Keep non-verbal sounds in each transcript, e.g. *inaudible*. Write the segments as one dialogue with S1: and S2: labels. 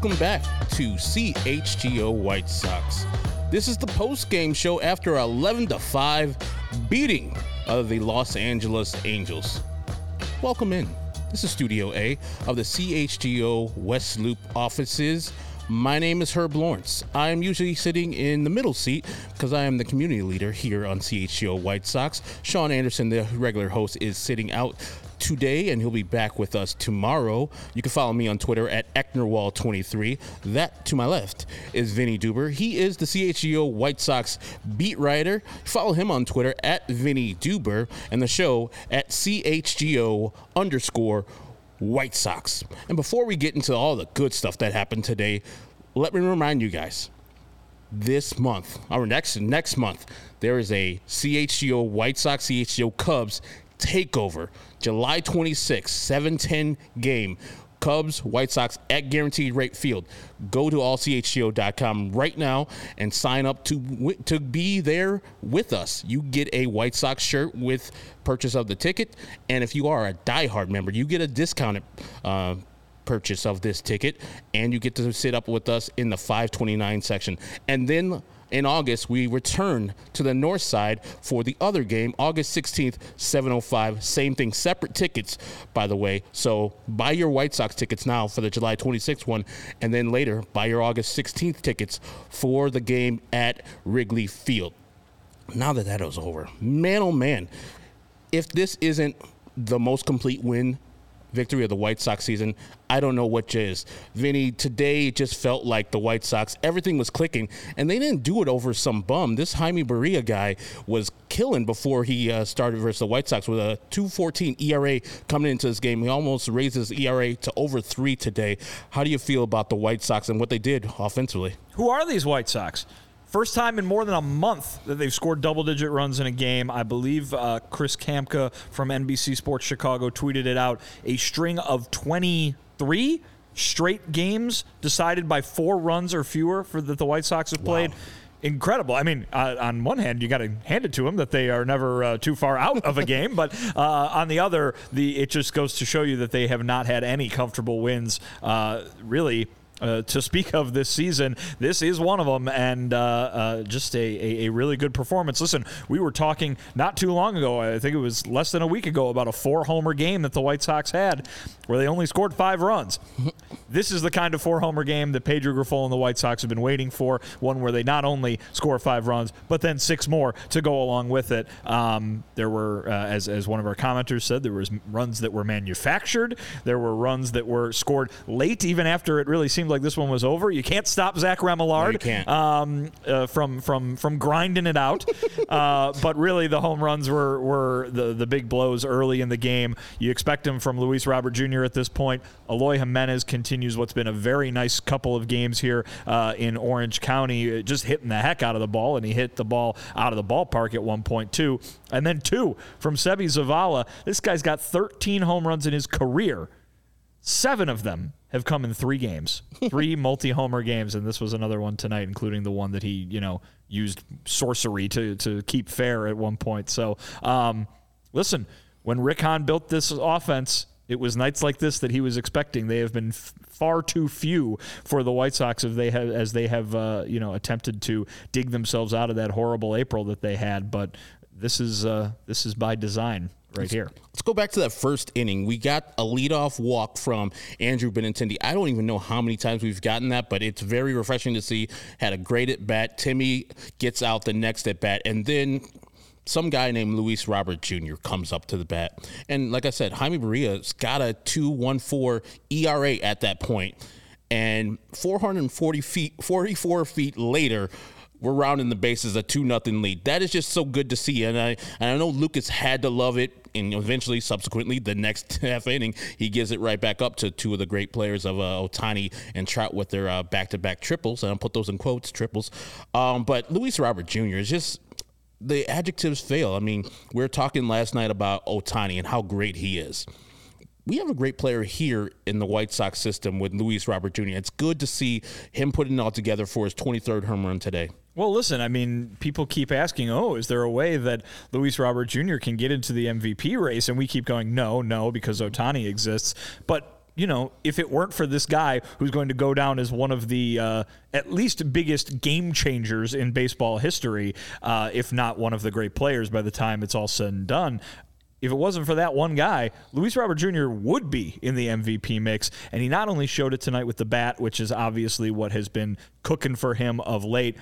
S1: Welcome back to CHGO White Sox. This is the post-game show after a 11 to 5 beating of the Los Angeles Angels. Welcome in. This is Studio A of the CHGO West Loop offices. My name is Herb Lawrence. I am usually sitting in the middle seat because I am the community leader here on CHGO White Sox. Sean Anderson, the regular host, is sitting out today and he'll be back with us tomorrow. You can follow me on Twitter at Ecknerwall23. That to my left is Vinnie Duber. He is the CHGO White Sox beat writer. Follow him on Twitter at Vinnie Duber and the show at CHGO underscore White Sox. And before we get into all the good stuff that happened today, let me remind you guys this month, or next next month, there is a CHGO White Sox CHGO Cubs takeover. July 26th, 710 game. Cubs, White Sox at Guaranteed Rate Field. Go to allchgo.com right now and sign up to to be there with us. You get a White Sox shirt with purchase of the ticket, and if you are a diehard member, you get a discounted uh, purchase of this ticket, and you get to sit up with us in the 529 section. And then in August, we return to the north side for the other game, August 16th, 705. Same thing, separate tickets, by the way. So buy your White Sox tickets now for the July 26th one, and then later buy your August 16th tickets for the game at Wrigley Field. Now that that is over, man, oh man, if this isn't the most complete win victory of the White Sox season. I don't know which is. Vinnie, today it just felt like the White Sox, everything was clicking, and they didn't do it over some bum. This Jaime Barria guy was killing before he uh, started versus the White Sox with a 2.14 ERA coming into this game. He almost raised his ERA to over three today. How do you feel about the White Sox and what they did offensively?
S2: Who are these White Sox? First time in more than a month that they've scored double digit runs in a game. I believe uh, Chris Kamka from NBC Sports Chicago tweeted it out. A string of 23 straight games decided by four runs or fewer for that the White Sox have played. Wow incredible. I mean, uh, on one hand, you got to hand it to them that they are never uh, too far out of a game, but uh, on the other, the it just goes to show you that they have not had any comfortable wins, uh, really uh, to speak of this season. This is one of them, and uh, uh, just a, a, a, really good performance. Listen, we were talking not too long ago, I think it was less than a week ago, about a four homer game that the White Sox had where they only scored five runs. *laughs* this is the kind of four homer game that Pedro Grifol and the White Sox have been waiting for, one where they not only score five runs, but then six more to go along with it. Um, there were, uh, as, as one of our commenters said, there was runs that were manufactured, there were runs that were scored late, even after it really seemed seemed like this one was over. You can't stop Zach Remillard
S1: no, um,
S2: uh, from from from grinding it out. *laughs* uh, but really, the home runs were were the the big blows early in the game. You expect them from Luis Robert Jr. at this point. Eloy Jimenez continues what's been a very nice couple of games here uh, in Orange County, uh, just hitting the heck out of the ball, and he hit the ball out of the ballpark at one point too. And then two from Seby Zavala. This guy's got 13 home runs in his career. Seven of them have come in three games, three *laughs* multi-homer games, and this was another one tonight, including the one that he, you know, used sorcery to to keep fair at one point. So, um, listen, when Rick Hahn built this offense, it was nights like this that he was expecting. They have been f- far too few for the White Sox as they have, as they have uh, you know attempted to dig themselves out of that horrible April that they had. But this is uh, this is by design right here.
S1: Let's go back to that first inning. We got a leadoff walk from Andrew Benintendi. I don't even know how many times we've gotten that, but it's very refreshing to see. Had a great at bat. Timmy gets out the next at bat, and then some guy named Luis Robert Jr. comes up to the bat. And like I said, Jaime Barria's got a 2.14 ERA at that point. And 440 feet, 44 feet later, we're rounding the bases a two nothing lead. That is just so good to see, and I and I know Lucas had to love it, and eventually, subsequently, the next *laughs* half inning, he gives it right back up to two of the great players of uh, Ohtani and Trout with their back to back triples, and I'll put those in quotes, triples. Um, but Luis Robert Jr. is just the adjectives fail. I mean, we were talking last night about Ohtani and how great he is. We have a great player here in the White Sox system with Luis Robert Jr. It's good to see him putting it all together for his 23rd home run today.
S2: Well, listen, I mean, people keep asking, oh, is there a way that Luis Robert Jr. can get into the MVP race? And we keep going, no, no, because Ohtani exists. But you know, if it weren't for this guy who's going to go down as one of the uh, at least biggest game changers in baseball history, uh, if not one of the great players by the time it's all said and done, if it wasn't for that one guy, Luis Robert Jr. would be in the MVP mix. And he not only showed it tonight with the bat, which is obviously what has been cooking for him of late,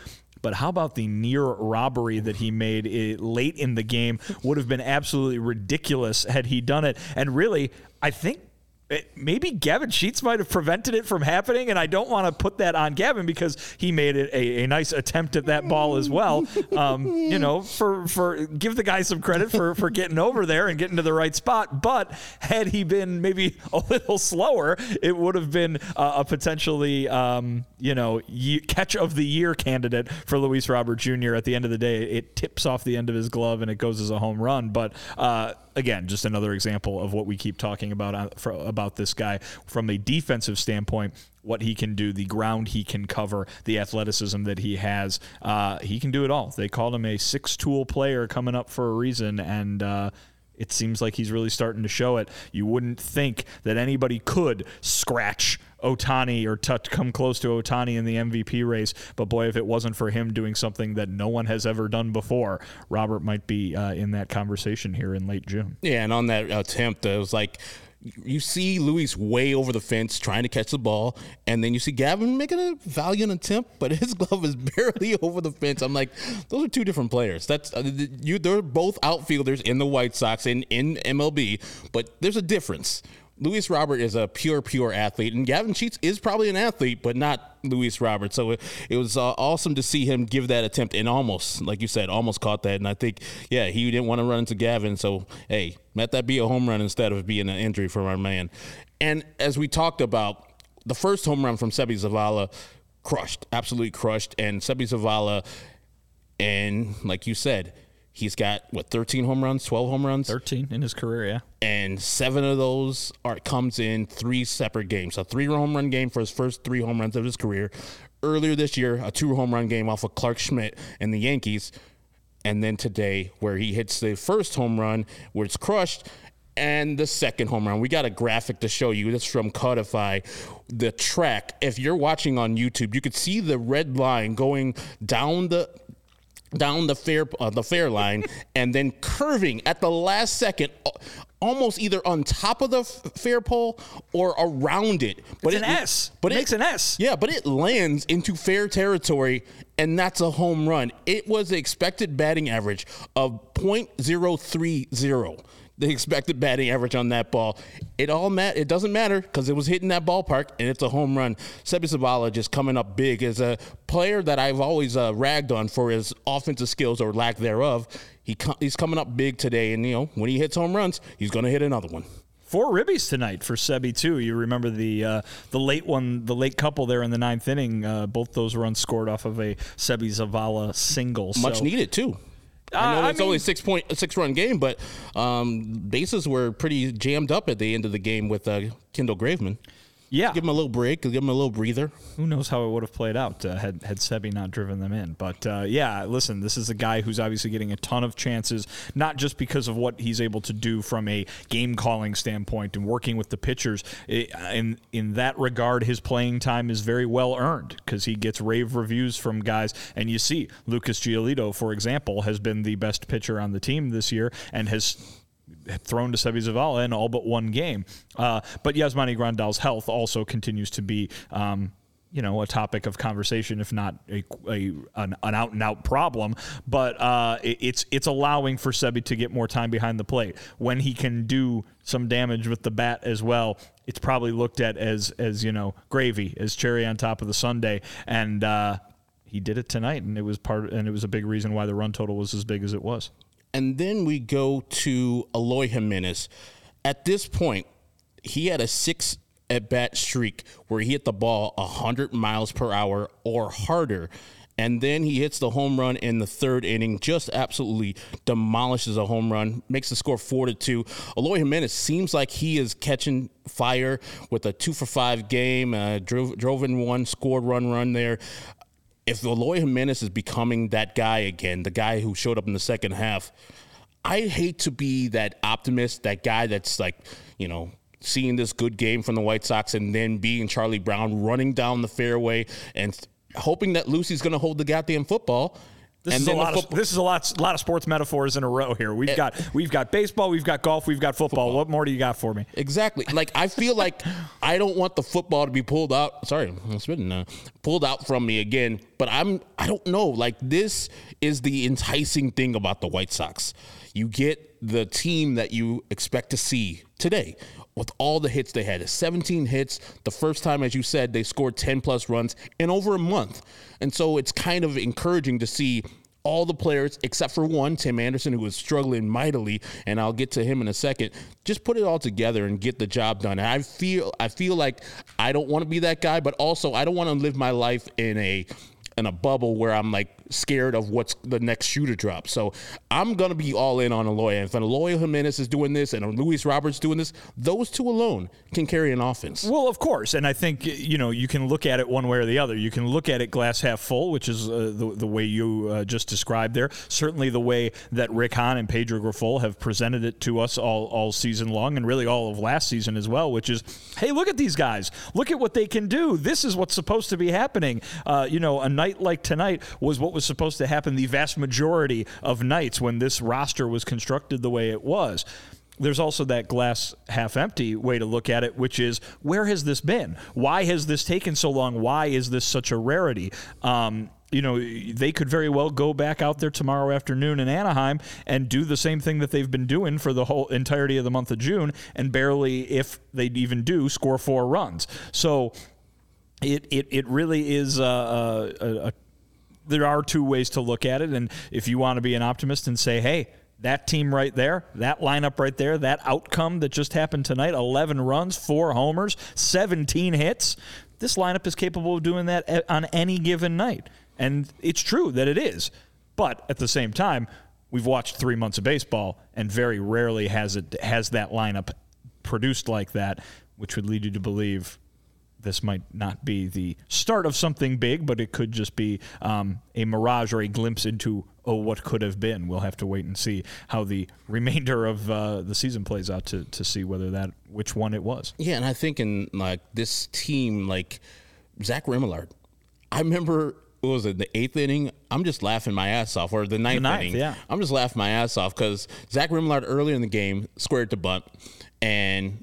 S2: but how about the near robbery that he made eh, late in the game? Would have been absolutely ridiculous had he done it. And really, I think it, maybe Gavin Sheets might have prevented it from happening, and I don't want to put that on Gavin because he made it a, a nice attempt at that ball as well. Um, you know, for for give the guy some credit for for getting over there and getting to the right spot. But had he been maybe *laughs* a little slower, it would have been uh, a potentially um, you know catch of the year candidate for Luis Robert Jr. At the end of the day, it tips off the end of his glove and it goes as a home run. But uh, again, just another example of what we keep talking about uh, for, about this guy from a defensive standpoint. What he can do, the ground he can cover, the athleticism that he has, uh, he can do it all. They called him a six-tool player coming up for a reason, and. Uh, it seems like he's really starting to show it. You wouldn't think that anybody could scratch Ohtani or come close to Ohtani in the MVP race. But boy, if it wasn't for him doing something that no one has ever done before, Robert might be uh, in that conversation here in late June.
S1: Yeah, and on that attempt, it was like you see Luis way over the fence trying to catch the ball, and then you see Gavin making a valiant attempt, but his *laughs* glove is barely *laughs* over the fence. I'm like, those are two different players. That's uh, you. They're both outfielders in the White Sox and in MLB, but there's a difference. Luis Robert is a pure, pure athlete, and Gavin Sheets is probably an athlete, but not Luis Robert. So it, it was uh, awesome to see him give that attempt and almost, like you said, almost caught that. And I think, yeah, he didn't want to run into Gavin. So, hey, let that be a home run instead of being an injury for our man. And as we talked about, the first home run from Seby Zavala crushed, absolutely crushed. And Seby Zavala, and like you said, He's got what 13 home runs, 12 home runs,
S2: 13 in his career, yeah.
S1: And seven of those are comes in three separate games. A three home run game for his first three home runs of his career. Earlier this year, a two home run game off of Clarke Schmidt and the Yankees. And then today, where he hits the first home run, where it's crushed, and the second home run. We got a graphic to show you. This from Codify. The track, if you're watching on YouTube, you could see the red line going down the down the fair uh, the fair line *laughs* and then curving at the last second uh, almost either on top of the f- fair pole or around it.
S2: But it's it, an S but it, it an S.
S1: Yeah but it lands into fair territory and that's a home run. It was the expected batting average of .030 the expected batting average on that ball. It all mat. It doesn't matter because it was hitting that ballpark and it's a home run. Seby Zavala just coming up big as a player that I've always uh, ragged on for his offensive skills or lack thereof. He he's coming up big today, and you know when he hits home runs, he's going to hit another one.
S2: Four ribbies tonight for Seby too. You remember the uh, the late one, the late couple there in the ninth inning. Uh, both those runs scored off of a Seby Zavala single.
S1: Much
S2: so.
S1: needed too. I know uh, it's I mean, only six point six run game, but um, bases were pretty jammed up at the end of the game with uh, Kendall Graveman.
S2: Yeah,
S1: give him a little break, give him a little breather.
S2: Who knows how it would have played out uh, had had Seby not driven them in? But uh, yeah, listen, this is a guy who's obviously getting a ton of chances, not just because of what he's able to do from a game calling standpoint and working with the pitchers. In in that regard, his playing time is very well earned because he gets rave reviews from guys. And you see, Lucas Giolito, for example, has been the best pitcher on the team this year and has thrown to Seby Zavala in all but one game. Uh, but Yasmani Grandal's health also continues to be. Um, you know, a topic of conversation, if not a, a an, an out and out problem. But uh, it, it's it's allowing for Seby to get more time behind the plate when he can do some damage with the bat as well. It's probably looked at as as you know gravy, as cherry on top of the sundae, and uh, he did it tonight, and it was part and it was a big reason why the run total was as big as it was.
S1: And then we go to Eloy Jimenez. At this point, he had a six at bat streak where he hit the ball 100 miles per hour or harder. And then he hits the home run in the third inning, just absolutely demolishes a home run, makes the score four to two. Eloy Jimenez seems like he is catching fire with a two for five game, uh, drove, drove in one, scored run run there. If Eloy Jimenez is becoming that guy again, the guy who showed up in the second half, I hate to be that optimist, that guy that's like, you know, seeing this good game from the White Sox and then being Charlie Brown running down the fairway and hoping that Lucy's going to hold the goddamn football.
S2: This
S1: and
S2: is, a lot of, this is a lot, lot of sports metaphors in a row here. We've
S1: Eh.
S2: got we've got baseball, we've got golf, we've got football. What more do you got for me?
S1: Exactly. Like I feel like I don't want the football to be pulled out. Sorry, I'm spitting. Uh, pulled out from me again. But I'm. I don't know. Like this is the enticing thing about the White Sox. You get the team that you expect to see today with all the hits they had. 17 hits. The first time, as you said, they scored 10 plus runs in over a month. And so it's kind of encouraging to see all the players except for one, Tim Anderson, who was struggling mightily, and I'll get to him in a second. Just put it all together and get the job done. And I feel I feel like I don't want to be that guy, but also I don't want to live my life in a in a bubble where I'm like scared of what's the next shoe to drop. So I'm gonna be all in on Eloy. And if Eloy Jimenez is doing this and Luis Roberts doing this, those two alone can carry an offense.
S2: Well, of course, and I think you know you can look at it one way or the other. You can look at it glass half full, which is uh, the the way you uh, just described there. Certainly, the way that Rick Hahn and Pedro Grifol have presented it to us all all season long, and really all of last season as well. Which is, hey, look at these guys. Look at what they can do. This is what's supposed to be happening. Uh, you know, a night like tonight was what was supposed to happen the vast majority of nights when this roster was constructed the way it was there's also that glass half empty way to look at it, which is where has this been? Why has this taken so long? Why is this such a rarity? Um, you know, they could very well go back out there tomorrow afternoon in Anaheim and do the same thing that they've been doing for the whole entirety of the month of June and barely, if they even do, score four runs. So it, it, it really is a, a, a there are two ways to look at it. And if you want to be an optimist and say, hey, that team right there, that lineup right there, that outcome that just happened tonight 11 runs, four homers, 17 hits this lineup is capable of doing that on any given night. And it's true that it is. But at the same time, we've watched three months of baseball, and very rarely has it has that lineup produced like that, which would lead you to believe this might not be the start of something big, but it could just be um, a mirage or a glimpse into oh what could have been. We'll have to wait and see how the *laughs* remainder of uh, the season plays out to to see whether that which one it was.
S1: Yeah, and I think in like this team, like Zach Remillard, I remember what was it the eighth inning? I'm just laughing my ass off, or the ninth,
S2: ninth,
S1: inning.
S2: yeah.
S1: I'm just laughing my ass off because Zach Remillard earlier in the game squared to bunt and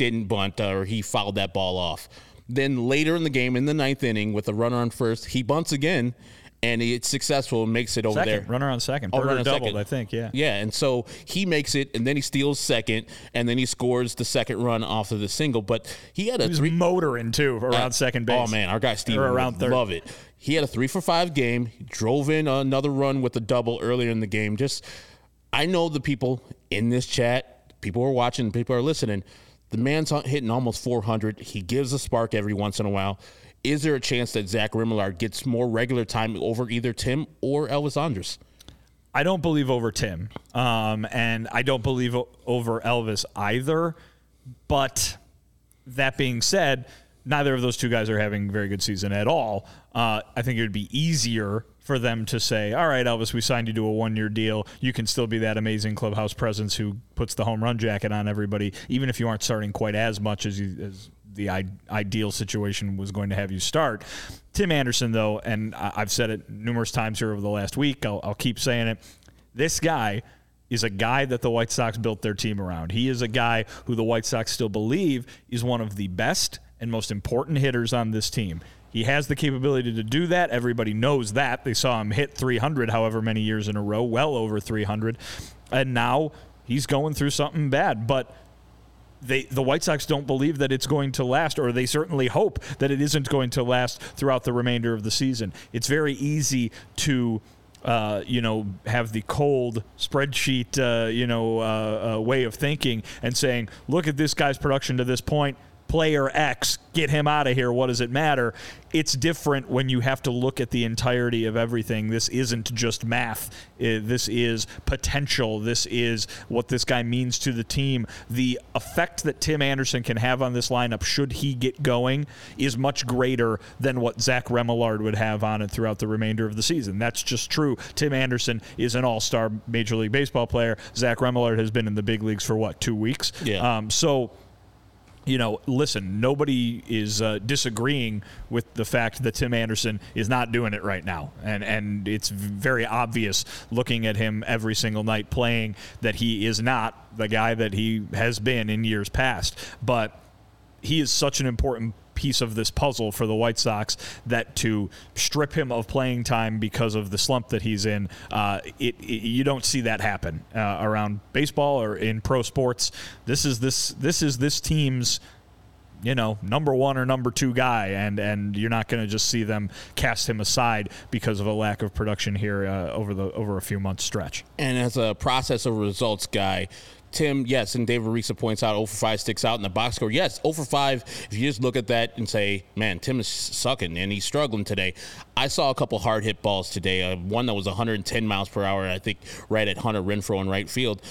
S1: didn't bunt, or he fouled that ball off. Then later in the game, in the ninth inning, with a runner on first, he bunts again, and it's successful and makes it over
S2: Second,
S1: there.
S2: runner on second.
S1: Oh, runner
S2: doubled,
S1: second.
S2: I think. Yeah.
S1: Yeah, and so he makes it, and then he steals second, and then he scores the second run off of the single. But he had a
S2: He was
S1: three
S2: motoring too around
S1: uh,
S2: second base.
S1: Oh man, our guy Steven
S2: Or around third.
S1: love it. He had a three for five game. He drove in another run with a double earlier in the game. Just, I know the people in this chat, people are watching, people are listening. The man's hitting almost 400. He gives a spark every once in a while. Is there a chance that Zach Remillard gets more regular time over either Tim or Elvis Andrus?
S2: I don't believe over Tim, um, and I don't believe over Elvis either. But that being said, neither of those two guys are having a very good season at all. Uh, I think it would be easier for them to say, "All right, Elvis, we signed you to a one-year deal. You can still be that amazing clubhouse presence who puts the home run jacket on everybody, even if you aren't starting quite as much as you as." The ideal situation was going to have you start. Tim Anderson, though, and I've said it numerous times here over the last week, I'll, I'll keep saying it. This guy is a guy that the White Sox built their team around. He is a guy who the White Sox still believe is one of the best and most important hitters on this team. He has the capability to do that. Everybody knows that. They saw him hit 300 however many years in a row, well over 300. And now he's going through something bad. But they the White Sox don't believe that it's going to last, or they certainly hope that it isn't going to last throughout the remainder of the season. It's very easy to. Uh, you know, have the cold spreadsheet, uh, you know, uh, uh way of thinking and saying, look at this guy's production to this point player X, get him out of here. What does it matter? It's different when you have to look at the entirety of everything. This isn't just math. This is potential. This is what this guy means to the team. The effect that Tim Anderson can have on this lineup, should he get going, is much greater than what Zach Remillard would have on it throughout the remainder of the season. That's just true. Tim Anderson is an all star Major League Baseball player. Zach Remillard has been in the big leagues for what, two weeks?
S1: Yeah.
S2: Um, so you know, listen, nobody is uh, disagreeing with the fact that Tim Anderson is not doing it right now, and and it's very obvious looking at him every single night playing that he is not the guy that he has been in years past. But he is such an important piece of this puzzle for the White Sox that to strip him of playing time because of the slump that he's in, uh, it, it, you don't see that happen uh, around baseball or in pro sports. This is this this is this team's you know, number one or number two guy, and and you're not going to just see them cast him aside because of a lack of production here uh, over the over a few months stretch.
S1: And as a process of results guy, Tim, yes, and David Risa points out 0 for 5 sticks out in the box score. Yes, 0 for 5. If you just look at that and say, man, Tim is sucking and he's struggling today. I saw a couple hard hit balls today. Uh, one that was 110 miles per hour, I think, right at Hunter Renfroe in right field.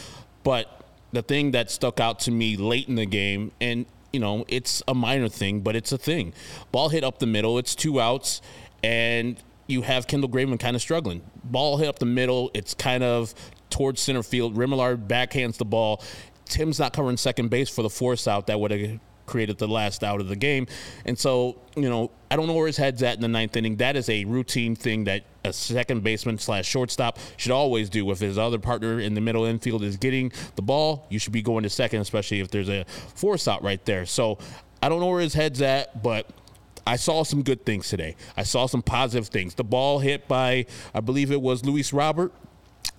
S1: But the thing that stuck out to me late in the game, and you know, it's a minor thing, but it's a thing. Ball hit up the middle. It's two outs, and you have Kendall Graveman kind of struggling. Ball hit up the middle. It's kind of towards center field. Remillard backhands the ball. Tim's not covering second base for the force out that would have created the last out of the game. And so, you know, I don't know where his head's at in the ninth inning. That is a routine thing that a second baseman slash shortstop should always do. If his other partner in the middle infield is getting the ball, you should be going to second, especially if there's a force out right there. So I don't know where his head's at, but I saw some good things today. I saw some positive things. The ball hit by, I believe it was Luis Robert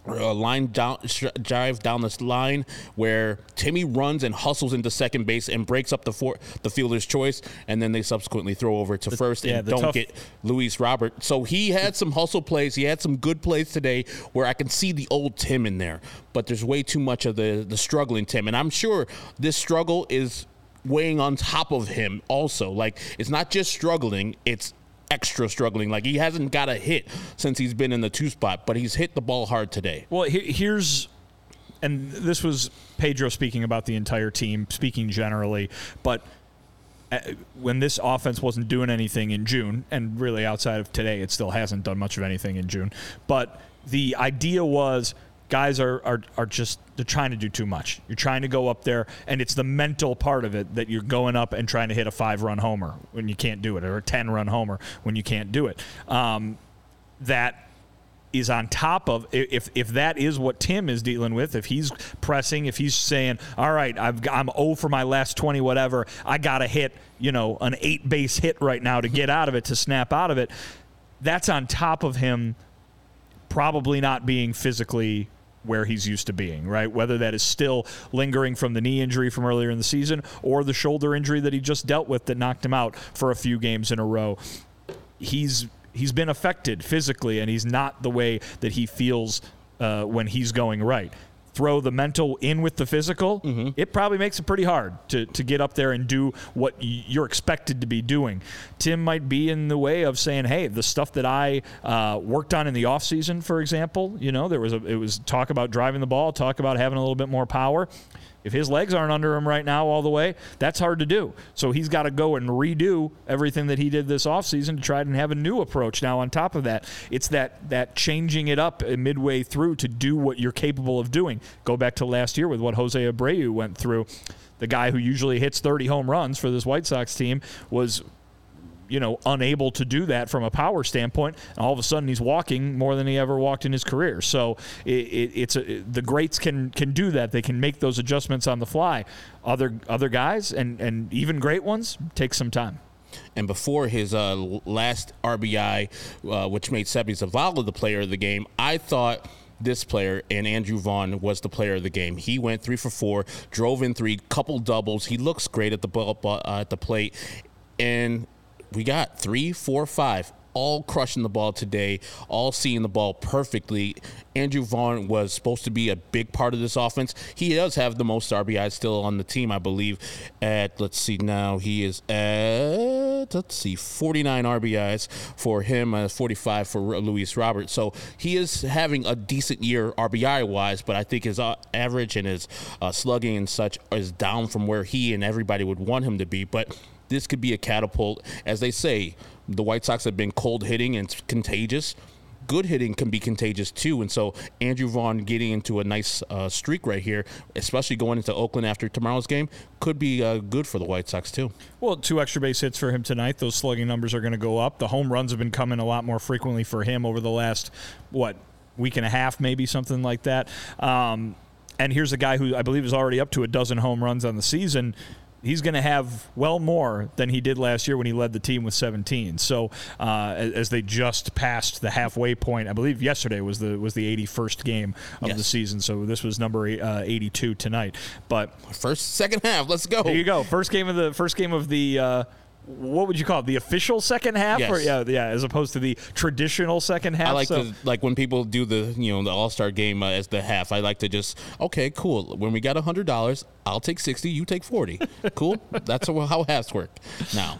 S1: a line down, drive down this line where Timmy runs and hustles into second base and breaks up the for, the fielder's choice, and then they subsequently throw over to first
S2: yeah,
S1: and don't
S2: tough-
S1: get Luis Robert. So he had some hustle plays. He had some good plays today where I can see the old Tim in there, but there's way too much of the the struggling Tim, and I'm sure this struggle is weighing on top of him also. Like it's not just struggling; it's extra struggling. Like he hasn't got a hit since he's been in the two spot, but he's hit the ball hard today.
S2: Well, he- here's, and this was Pedro speaking about the entire team, speaking generally, but uh, when this offense wasn't doing anything in June, and really outside of today, it still hasn't done much of anything in June. But the idea was guys are, are, are just they're trying to do too much. You're trying to go up there, and it's the mental part of it that you're going up and trying to hit a five run homer when you can't do it, or a ten run homer when you can't do it. Um, that is on top of if if that is what Tim is dealing with, if he's pressing, if he's saying, "All right, I've I'm 0 for my last 20 whatever, I got to hit, you know, an 8 base hit right now to get out of it to snap out of it." That's on top of him probably not being physically where he's used to being, right? Whether that is still lingering from the knee injury from earlier in the season or the shoulder injury that he just dealt with that knocked him out for a few games in a row. He's he's been affected physically and he's not the way that he feels uh, when he's going right throw the mental in with the physical,
S1: Mm-hmm.
S2: it probably makes it pretty hard to, to get up there and do what you're expected to be doing. Tim might be in the way of saying, hey, the stuff that I uh, worked on in the offseason, for example, you know, there was a, it was talk about driving the ball, talk about having a little bit more power. If his legs aren't under him right now all the way, that's hard to do. So he's got to go and redo everything that he did this offseason to try and have a new approach. Now, on top of that, it's that that changing it up midway through to do what you're capable of doing. Go back to last year with what Jose Abreu went through. The guy who usually hits 30 home runs for this White Sox team was you know, unable to do that from a power standpoint. And all of a sudden, he's walking more than he ever walked in his career. So it, it, it's a, the greats can can do that. They can make those adjustments on the fly. Other other guys and and even great ones take some time.
S1: And before his uh, last RBI, uh, which made Seby Zavala the player of the game, I thought this player and Andrew Vaughn was the player of the game. He went three for four, drove in three, couple doubles. He looks great at the ball, uh, at the plate, and we got three, four, five all crushing the ball today, all seeing the ball perfectly. Andrew Vaughn was supposed to be a big part of this offense. He does have the most RBIs still on the team, I believe. At let's see now, he is at let's see, 49 RBIs for him, uh, 45 for Luis Robert. So he is having a decent year RBI wise, but I think his uh, average and his uh, slugging and such is down from where he and everybody would want him to be. But this could be a catapult, as they say the White Sox have been cold hitting and contagious. Good hitting can be contagious too, and so Andrew Vaughn getting into a nice uh, streak right here, especially going into Oakland after tomorrow's game, could be uh, good for the White Sox too.
S2: Well, two extra base hits for him tonight. Those slugging numbers are going to go up. The home runs have been coming a lot more frequently for him over the last what week and a half, maybe something like that. Um, and here's a guy who I believe is already up to a dozen home runs on the season he's going to have well more than he did last year when he led the team with 17. So uh, as, they just passed the halfway point, I believe yesterday was the was the 81st game of yes. the season. So this was number uh, 82 tonight. But
S1: first second half, let's go.
S2: There you go. First game of the first game of the. Uh, what would you call it? The official second half,
S1: yes.
S2: or yeah, yeah, as opposed to the traditional second half. I
S1: like
S2: so.
S1: to like when people do the you know the All Star game uh, as the half. I like to just okay, cool. When we got a hundred dollars, I'll take sixty, you take forty. *laughs* cool. That's how halves work now.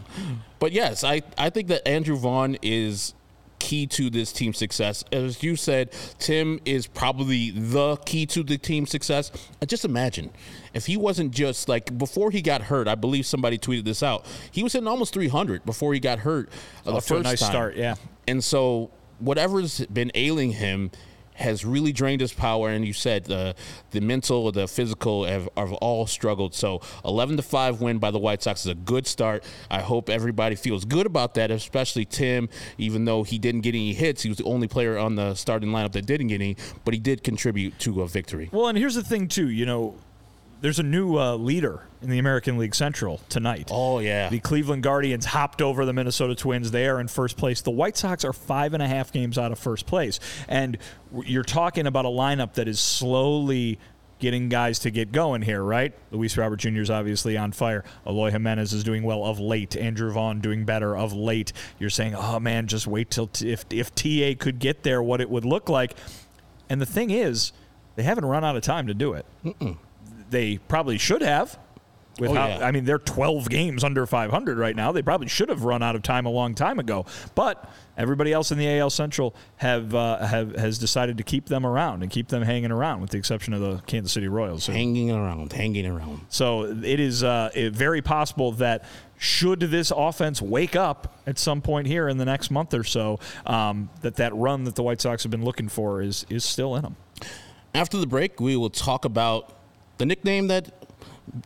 S1: But yes, I I think that Andrew Vaughn is key to this team's success. As you said, Tim is probably the key to the team's success. Just imagine if he wasn't just like before he got hurt. I believe somebody tweeted this out. He was hitting almost 300 before he got hurt uh, the first
S2: nice
S1: time.
S2: start, yeah.
S1: And so whatever's been ailing him has really drained his power. And you said the the mental, the physical have, have all struggled. So 11 to five win by the White Sox is a good start. I hope everybody feels good about that, especially Tim. Even though he didn't get any hits, he was the only player on the starting lineup that didn't get any, but he did contribute to a victory.
S2: Well, and here's the thing too. You know, there's a new uh, leader in the American League Central tonight.
S1: Oh yeah,
S2: the Cleveland Guardians hopped over the Minnesota Twins. They are in first place. The White Sox are five and a half games out of first place, and you're talking about a lineup that is slowly getting guys to get going here, right? Luis Robert Jr. is obviously on fire. Eloy Jimenez is doing well of late. Andrew Vaughn doing better of late. You're saying, oh man, just wait till t- if if TA could get there, what it would look like. And the thing is, they haven't run out of time to do it. Mm-mm they probably should have. With oh, how, yeah. I mean, they're 12 games under 500 right now. They probably should have run out of time a long time ago. But everybody else in the AL Central have uh, have has decided to keep them around and keep them hanging around, with the exception of the Kansas City Royals.
S1: So, hanging around, hanging around.
S2: So it is uh, very possible that should this offense wake up at some point here in the next month or so, um, that that run that the White Sox have been looking for is is still in them.
S1: After the break, we will talk about the nickname that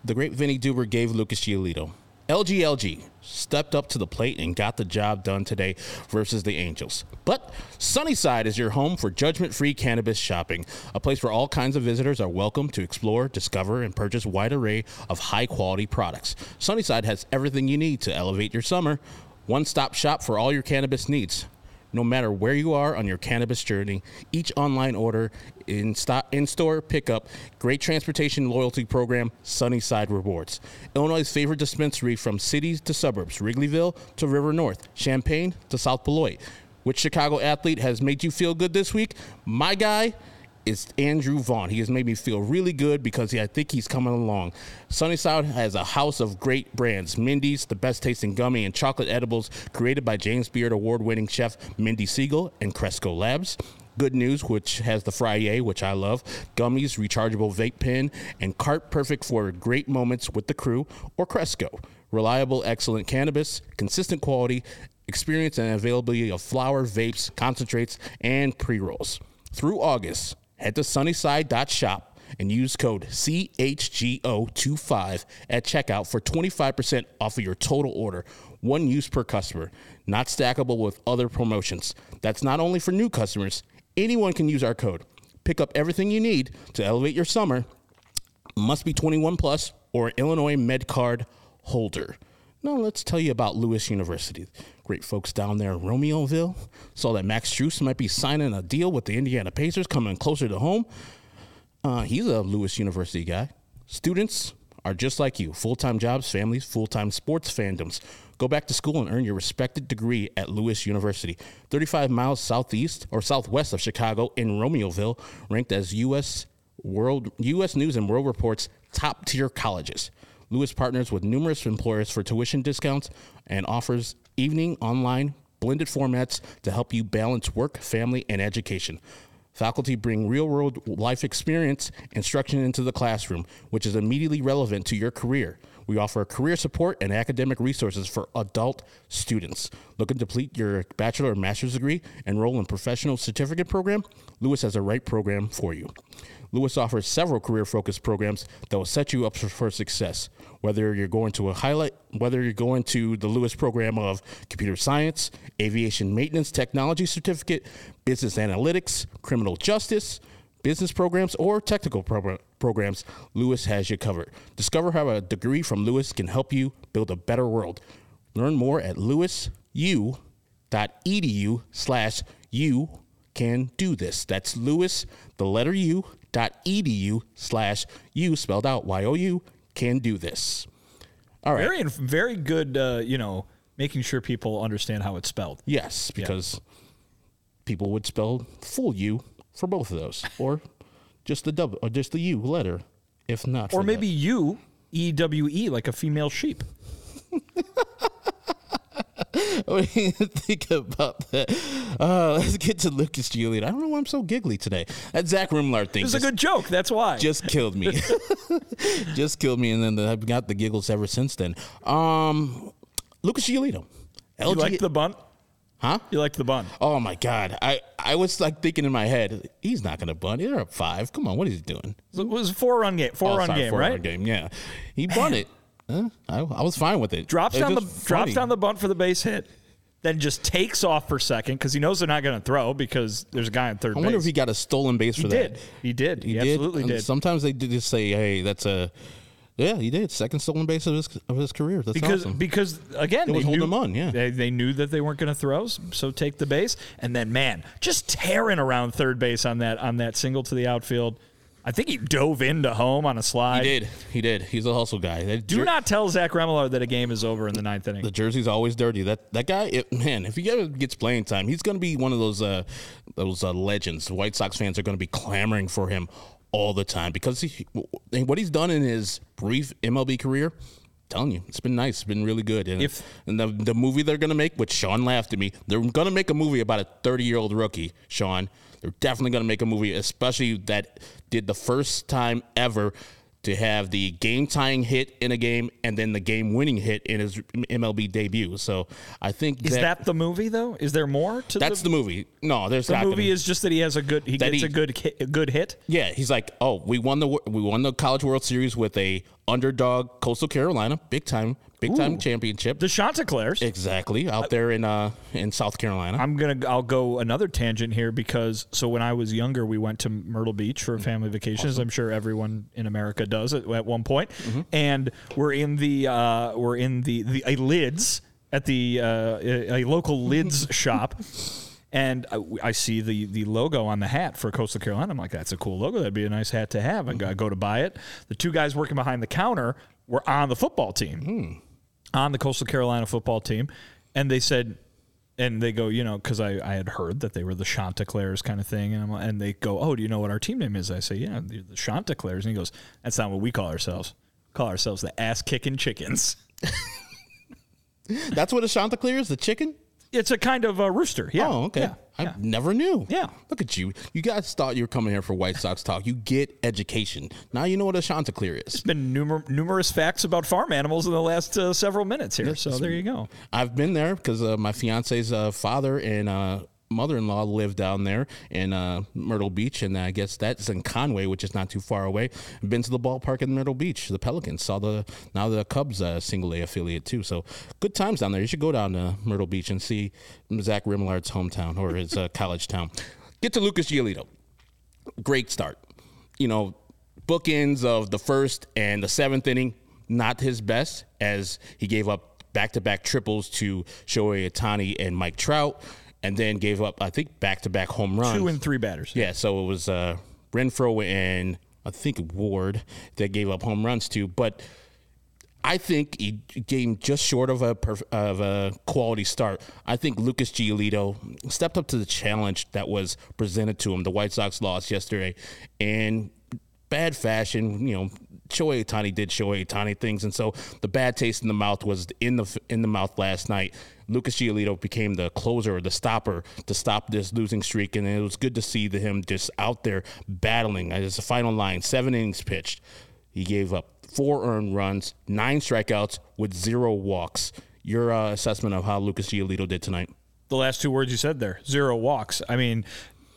S1: the great Vinnie Duber gave Lucas Giolito. LGLG stepped up to the plate and got the job done today versus the Angels. But Sunnyside is your home for judgment free cannabis shopping, a place where all kinds of visitors are welcome to explore, discover, and purchase wide array of high quality products. Sunnyside has everything you need to elevate your summer. One stop shop for all your cannabis needs no matter where you are on your cannabis journey. Each online order, in, st- in store pickup, great transportation loyalty program, Sunnyside Rewards. Illinois' favorite dispensary from cities to suburbs, Wrigleyville to River North, Champaign to South Beloit. Which Chicago athlete has made you feel good this week? My guy is Andrew Vaughn. He has made me feel really good because he, I think he's coming along. Sunnyside has a house of great brands Mindy's, the best tasting gummy and chocolate edibles created by James Beard award winning chef Mindy Segal and Cresco Labs. Good News, which has the Frye, which I love, gummies, rechargeable vape pen, and cart perfect for great moments with the crew, or Cresco. Reliable, excellent cannabis, consistent quality, experience and availability of flower, vapes, concentrates, and pre rolls. Through August, head to sunnyside.shop and use code CHGO25 at checkout for 25% off of your total order. one use per customer, not stackable with other promotions. That's not only for new customers, anyone can use our code. Pick up everything you need to elevate your summer. Must be 21 plus or Illinois Med Card holder. Now let's tell you about Lewis University. Great folks down there in Romeoville. Saw that Max Strus might be signing a deal with the Indiana Pacers coming closer to home. Uh, he's a Lewis University guy. Students are just like you full time jobs, families, full time sports fandoms. Go back to school and earn your respected degree at Lewis University, 35 miles southeast or southwest of Chicago in Romeoville, ranked as U.S. World U.S. News and World Report's top tier colleges. Lewis partners with numerous employers for tuition discounts and offers evening, online, blended formats to help you balance work, family, and education. Faculty bring real world life experience instruction into the classroom, which is immediately relevant to your career. We offer career support and academic resources for adult students. Looking to complete your bachelor or master's degree, enroll in professional certificate program? Lewis has the right program for you. Lewis offers several career-focused programs that will set you up for, success. Whether you're going to a highlight, whether you're going to the Lewis program of computer science, aviation maintenance technology certificate, business analytics, criminal justice, business programs, or technical pro- programs, Lewis has you covered. Discover how a degree from Lewis can help you build a better world. Learn more at lewisu.edu slash you can do this. That's Lewis, the letter U, edu slash you spelled out Y O U can do this. All right.
S2: Very, very good. Uh, you know, making sure people understand how it's spelled.
S1: Yes, because people would spell full U for both of those, or just the W, or just the U letter, if not.
S2: Or maybe
S1: the-
S2: you, E W E, like a female sheep. *laughs* *laughs*
S1: What do you think about that? Uh, let's get to Lucas Giolito. I don't know why I'm so giggly today. That Zach Remillard thing.
S2: It was a good joke. That's why.
S1: just killed me. *laughs* just killed me, and then the, I've got the giggles ever since then. Um, Lucas Giolito.
S2: you
S1: LG,
S2: like the bunt?
S1: huh?
S2: You like the bunt?
S1: Oh my God! I I was like thinking in my head, he's not going to bunt. They're up five. Come on, what is he doing?
S2: It was a four run game. Four
S1: Oh,
S2: run
S1: sorry,
S2: game,
S1: four-run? Game, yeah. He bunted. *laughs* I, I was fine with it.
S2: Drops
S1: It
S2: down the
S1: funny.
S2: drops down the bunt for the base hit, then just takes off for second because he knows they're not going to throw because there's a guy in third
S1: I
S2: base.
S1: wonder if he got a stolen base for
S2: did.
S1: that.
S2: He did. He,
S1: did?
S2: He absolutely
S1: And
S2: did.
S1: Sometimes they did just say, "Hey, that's a." Yeah, he did. Second stolen base of his of his career. That's
S2: because
S1: awesome.
S2: because again they
S1: was
S2: knew,
S1: on, yeah.
S2: they, they knew that they weren't going to throw so take the base and then man just tearing around third base on that on that single to the outfield I think he dove into home on a slide
S1: he did. He did. He's a hustle guy. That
S2: do
S1: jer-
S2: not tell Zach Remillard that a game is over in the ninth inning
S1: The jersey's always dirty. That that guy, it, man, if he ever gets playing time, he's going to be one of those uh, those uh, legends. White Sox fans are going to be clamoring for him all the time because he, what he's done in his brief MLB career. Telling you, it's been nice. It's been really good. And,
S2: If-
S1: and the the movie they're gonna make, which Sean laughed at me, they're gonna make a movie about a 30 year old rookie, Sean. They're definitely gonna make a movie, especially that did the first time ever to have the game tying hit in a game and then the game winning hit in his MLB debut. So I think
S2: is that the movie though is there more to
S1: that's
S2: the,
S1: the movie. No, there's
S2: the movie is just that he has a good he gets
S1: he-
S2: a good hit, a good hit
S1: Yeah, he's like, oh, we won the we won the College World Series with a underdog Coastal Carolina, big time, big time championship.
S2: the Chanticleers
S1: exactly out there in uh in South Carolina.
S2: I'm gonna I'll go another tangent here because so when I was younger we went to Myrtle Beach for a family vacation as I'm sure everyone in America does at, at one point. And we're in the uh, we're in the, the a lids at the uh, a, a local lids *laughs* shop and I, I see the the logo on the hat for Coastal Carolina. I'm like that's a cool logo. That'd be a nice hat to have. I go, I go to buy it. The two guys working behind the counter were on the football team. Hmm. On the Coastal Carolina football team, and they said, and they go, you know, because I, I had heard that they were the Chanticleers kind of thing, and I'm, and they go, oh, do you know what our team name is? I say, yeah, the, the Chanticleers, and he goes, that's not what we call ourselves. Call ourselves the ass kicking chickens. *laughs*
S1: That's what a Chanticleer is, the chicken.
S2: It's a kind of a rooster. Yeah.
S1: Oh, okay.
S2: Yeah.
S1: I
S2: yeah.
S1: never knew.
S2: Yeah.
S1: Look at you. You guys thought you were coming here for White Sox talk. You get education. Now you know what a Chanticleer is.
S2: There's been numer- numerous facts about farm animals in the last uh, several minutes here. So there you go.
S1: I've been there because uh, my fiance's uh, father and uh, mother-in-law lived down there in uh, Myrtle Beach, and I guess that's in Conway, which is not too far away. Been to the ballpark in Myrtle Beach. The Pelicans saw the now the Cubs uh, single A affiliate too. So good times down there. You should go down to Myrtle Beach and see Zach Remillard's hometown or his uh, *laughs* college town. Get to Lucas Giolito. Great start. You know, bookends of the first and the seventh inning. Not his best as he gave up back-to-back triples to Shohei Ohtani and Mike Trout and then gave up, I think, back to back home runs.
S2: Two and three batters.
S1: Yeah, so it was uh, Renfroe and I think Ward that gave up home runs to. But I think he came just short of a of a quality start. I think Lucas Giolito stepped up to the challenge that was presented to him. The White Sox lost yesterday, and bad fashion. You know, Shohei Ohtani did Shohei Ohtani things, and so the bad taste in the mouth was in the in the mouth last night. Lucas Giolito became the closer, the stopper to stop this losing streak, and it was good to see him just out there battling. As a final line, seven innings pitched, he gave up four earned runs, nine strikeouts with zero walks. Your uh, assessment of how Lucas Giolito did tonight?
S2: The last two words you said there, zero walks. I mean,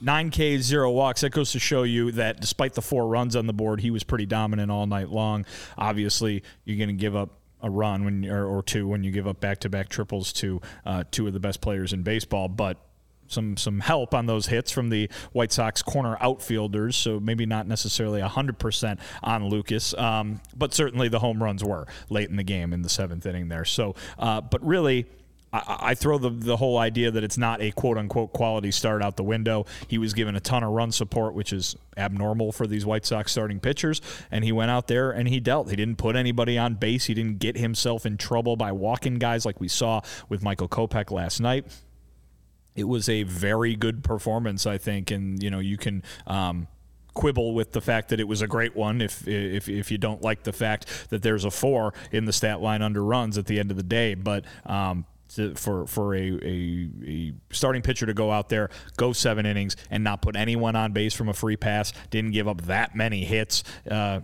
S2: nine Ks, zero walks. That goes to show you that despite the four runs on the board, he was pretty dominant all night long. Obviously, you're going to give up a run when or, or two when you give up back to back triples to uh, two of the best players in baseball, but some some help on those hits from the White Sox corner outfielders. So maybe not necessarily hundred percent on Lucas, um, but certainly the home runs were late in the game in the seventh inning there. So, uh, but really I, I throw the, the whole idea that it's not a quote unquote quality start out the window. He was given a ton of run support, which is abnormal for these White Sox starting pitchers. And he went out there and he dealt. He didn't put anybody on base. He didn't get himself in trouble by walking guys like we saw with Michael Kopech last night. It was a very good performance, I think. And, you know, you can. Um, quibble with the fact that it was a great one if, if if you don't like the fact that there's a four in the stat line under runs at the end of the day. But um, to, for for a, a, a, starting pitcher to go out there, go seven innings, and not put anyone on base from a free pass. Didn't give up that many hits. Uh,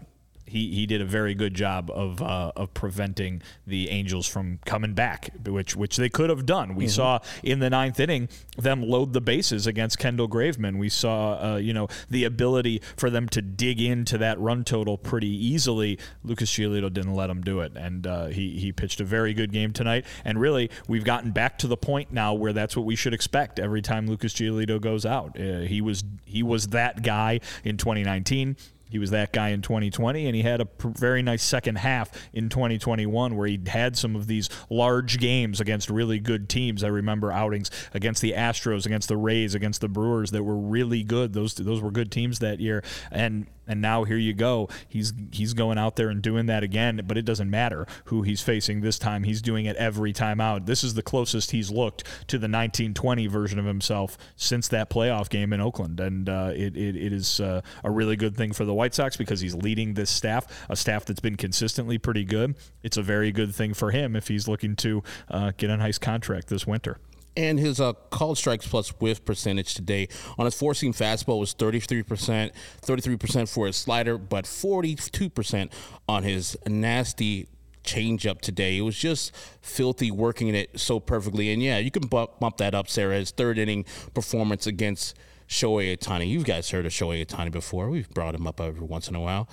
S2: he, he did a very good job of uh, of preventing the Angels from coming back, which which they could have done. We mm-hmm. saw in the ninth inning them load the bases against Kendall Graveman. We saw uh, you know the ability for them to dig into that run total pretty easily. Lucas Giolito didn't let them do it, and uh, he he pitched a very good game tonight. And really, we've gotten back to the point now where that's what we should expect every time Lucas Giolito goes out. Uh, he was he was that guy in 2019. He was that guy in 2020, and he had a pr- very nice second half in 2021 where he had some of these large games against really good teams. I remember outings against the Astros, against the Rays, against the Brewers that were really good. Those those were good teams that year, and and now here you go. He's he's going out there and doing that again, but it doesn't matter who he's facing this time. He's doing it every time out. This is the closest he's looked to the 1920 version of himself since that playoff game in Oakland, and uh, it, it, it is uh, a really good thing for the White Sox because he's leading this staff, a staff that's been consistently pretty good. It's a very good thing for him if he's looking to uh, get a nice contract this winter
S1: and his uh, called strikes plus whiff percentage today on his four seam fastball was 33%, 33% for his slider, but 42% on his nasty changeup today. It was just filthy working it so perfectly. And yeah, you can bump, bump that up, Sarah. His third inning performance against Shohei Ohtani. You guys heard of Shohei Ohtani before. We've brought him up every once in a while.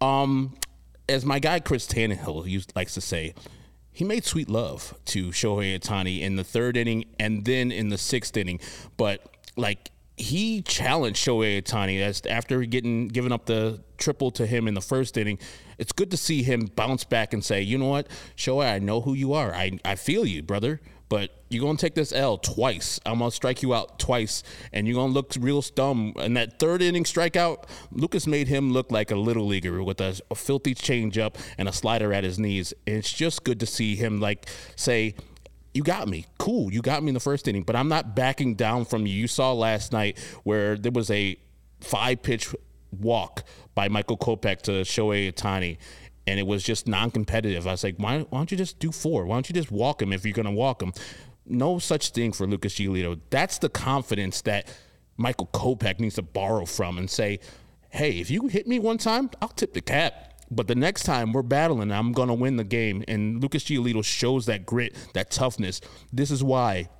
S1: Um, as my guy Chris Tannehill used, likes to say, he made sweet love to Shohei Ohtani in the third inning and then in the sixth inning. But like he challenged Shohei Ohtani as after getting given up the triple to him in the first inning. It's good to see him bounce back and say, you know what, Shohei, I know who you are. I, I feel you, brother but you're gonna take this L twice. I'm gonna strike you out twice, and you're gonna look real dumb. And that third inning strikeout, Lucas made him look like a little leaguer with a, a filthy changeup and a slider at his knees. And it's just good to see him like say, you got me. Cool. You got me in the first inning, but I'm not backing down from you. You saw last night where there was a five pitch walk by Michael Kopech to Shohei Ohtani and it was just non-competitive. I was like, why, why don't you just do four? Why don't you just walk him if you're going to walk him? No such thing for Lucas Giolito. That's the confidence that Michael Kopech needs to borrow from and say, hey, if you hit me one time, I'll tip the cap. But the next time we're battling, I'm going to win the game. And Lucas Giolito shows that grit, that toughness. This is why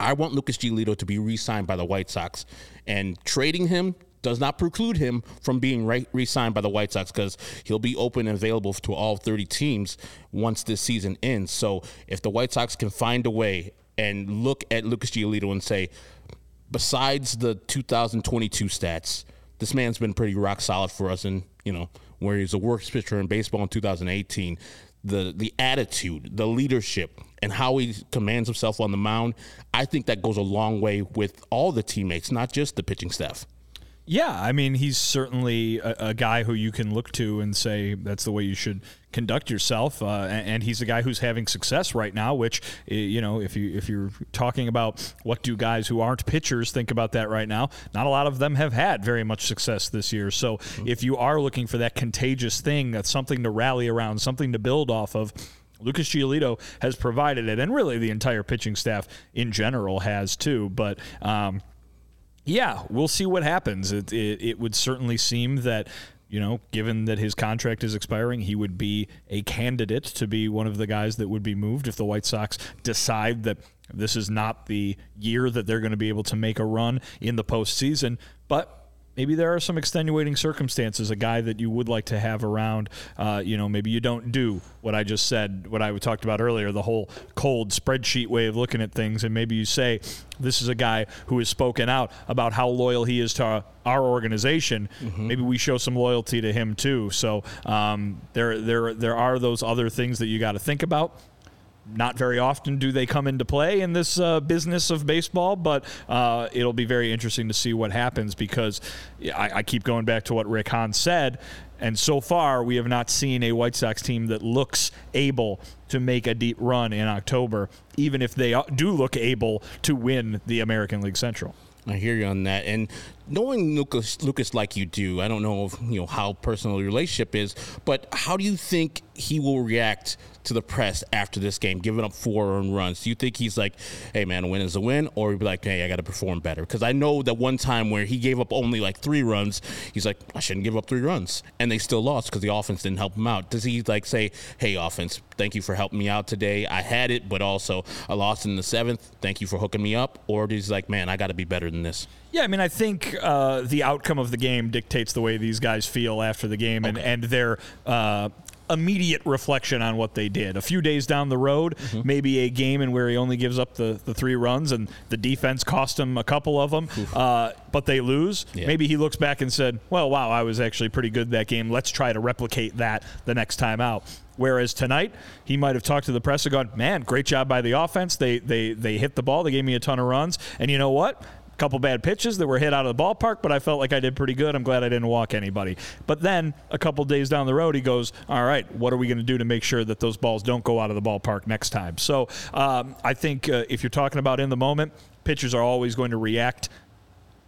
S1: I want Lucas Giolito to be re-signed by the White Sox, and trading him does not preclude him from being re signed by the White Sox because he'll be open and available to all 30 teams once this season ends. So if the White Sox can find a way and look at Lucas Giolito and say, besides the 2022 stats, this man's been pretty rock solid for us, and you know where he's a worst pitcher in baseball in 2018. The the attitude, the leadership, and how he commands himself on the mound, I think that goes a long way with all the teammates, not just the pitching staff.
S2: Yeah, I mean, he's certainly a, a, guy who you can look to and say that's the way you should conduct yourself. Uh, and, and, he's a guy who's having success right now. Which you know, if you if you're talking about what do guys who aren't pitchers think about that right now, not a lot of them have had very much success this year. So mm-hmm. if you are looking for that contagious thing, that's something to rally around, something to build off of. Lucas Giolito has provided it, and really the entire pitching staff in general has too. But um, yeah, we'll see what happens. It, it, it would certainly seem that you know, given that his contract is expiring, he would be a candidate to be one of the guys that would be moved if the White Sox decide that this is not the year that they're going to be able to make a run in the postseason. But maybe there are some extenuating circumstances. A guy that you would like to have around, uh, you know, maybe you don't do what I just said, what I talked about earlier, the whole cold spreadsheet way of looking at things, and maybe you say this is a guy who has spoken out about how loyal he is to our organization. Mm-hmm. Maybe we show some loyalty to him too. So um, there, there, there are those other things that you got to think about not very often do they come into play in this uh, business of baseball, but uh, it'll be very interesting to see what happens because I, I, keep going back to what Rick Hahn said. And so far, we have not seen a White Sox team that looks able to make a deep run in October, even if they do look able to win the American League Central.
S1: I hear you on that. And knowing Lucas, Lucas like you do, I don't know if, you know how personal your relationship is, but how do you think he will react to the press after this game, giving up four earned runs? Do you think he's like, "Hey man, a win is a win," or he'd be like, "Hey, I got to perform better"? Because I know that one time where he gave up only like three runs, he's like, "I shouldn't give up three runs," and they still lost because the offense didn't help him out. Does he like say, "Hey, offense, thank you for helping me out today. I had it, but also I lost in the seventh. Thank you for hooking me up," or does he like, "Man, I got to be better than this"?
S2: Yeah, I mean, I think uh, the outcome of the game dictates the way these guys feel after the game okay. and, and their uh, immediate reflection on what they did. A few days down the road, mm-hmm. maybe a game in where he only gives up the, the three runs and the defense cost him a couple of them, uh, but they lose. Yeah. Maybe he looks back and said, well, wow, I was actually pretty good that game. Let's try to replicate that the next time out. Whereas tonight, he might have talked to the press and gone, "Man, great job by the offense. They they they hit the ball. They gave me a ton of runs. And you know what? Couple bad pitches that were hit out of the ballpark, but I felt like I did pretty good. I'm glad I didn't walk anybody. But then a couple days down the road, he goes, All right, what are we going to do to make sure that those balls don't go out of the ballpark next time? So um, I think uh, if you're talking about in the moment, pitchers are always going to react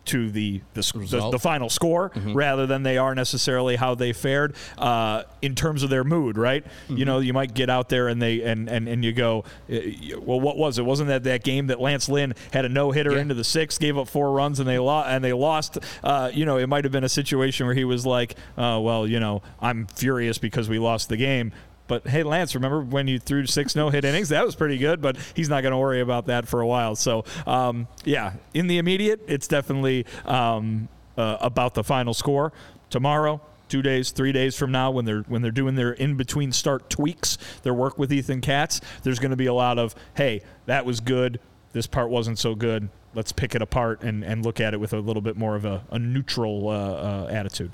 S2: to the the, the, the final score mm-hmm. rather than they are necessarily how they fared uh, in terms of their mood, right? Mm-hmm. You know, you might get out there and they and and, and you go, uh, well, what was it? Wasn't that that game that Lance Lynn had a no hitter yeah. into the sixth, gave up four runs, and they lost and they lost? Uh, you know, it might have been a situation where he was like, oh, well, you know, I'm furious because we lost the game. But hey, Lance, remember when you threw six no hit *laughs* innings? That was pretty good, but he's not going to worry about that for a while. So, um, yeah, in the immediate, it's definitely um, uh, about the final score. Tomorrow, two days, three days from now, when they're when they're doing their in between start tweaks, their work with Ethan Katz, there's going to be a lot of hey, that was good. This part wasn't so good. Let's pick it apart and, and look at it with a little bit more of a, a neutral uh, uh, attitude.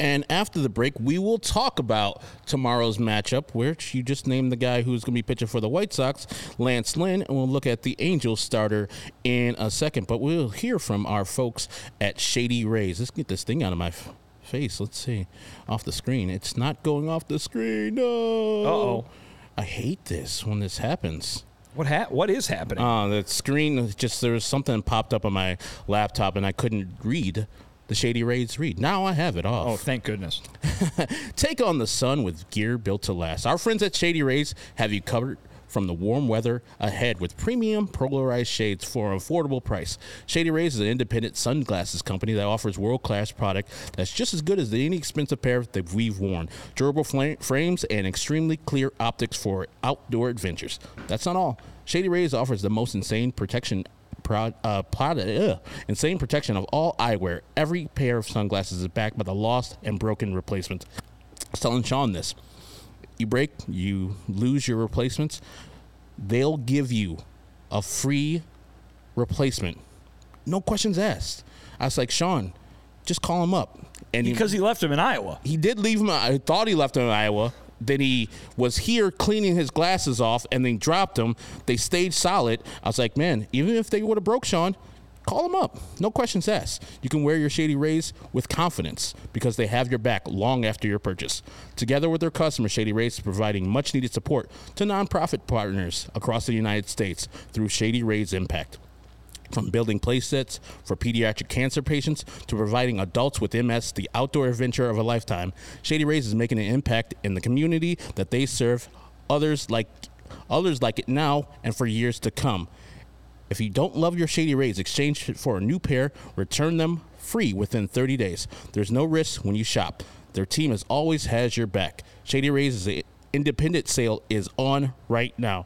S1: And after the break, we will talk about tomorrow's matchup, which you just named the guy who's going to be pitching for the White Sox, Lance Lynn, and we'll look at the Angels starter in a second. But we'll hear from our folks at Shady Rays. Let's get this thing out of my f- face. Let's see. Off the screen. It's not going off the screen. No.
S2: oh.
S1: I hate this when this happens.
S2: What ha- What is happening?
S1: Uh, the screen just there was something popped up on my laptop and I couldn't read the Shady Rays read. Now I have it off.
S2: Oh, thank goodness. *laughs*
S1: Take on the sun with gear built to last. Our friends at Shady Rays have you covered from the warm weather ahead with premium polarized shades for an affordable price. Shady Rays is an independent sunglasses company that offers world class product that's just as good as the inexpensive pair that we've worn. Durable fl- frames and extremely clear optics for outdoor adventures. That's not all. Shady Rays offers the most insane protection proud, uh, proud, ugh, insane protection of all eyewear. Every pair of sunglasses is backed by the lost and broken replacements. I was telling Sean this. You break, you lose your replacements. They'll give you a free replacement. No questions asked. I was like, Sean, just call him up. And he-
S2: Because he left him in Iowa.
S1: he did leave him. I thought he left him in Iowa. Then he was here cleaning his glasses off and then dropped them. They stayed solid. I was like, man, even if they would have broke Sean, call him up. No questions asked. You can wear your Shady Rays with confidence because they have your back long after your purchase. Together with their customers, Shady Rays is providing much needed support to nonprofit partners across the United States through Shady Rays Impact. From building play sets for pediatric cancer patients to providing adults with MS the outdoor adventure of a lifetime, Shady Rays is making an impact in the community that they serve. Others like others like it now and for years to come. If you don't love your Shady Rays, exchange it for a new pair, return them free within 30 days. There's no risk when you shop. Their team has always has your back. Shady Rays is independent sale is on right now.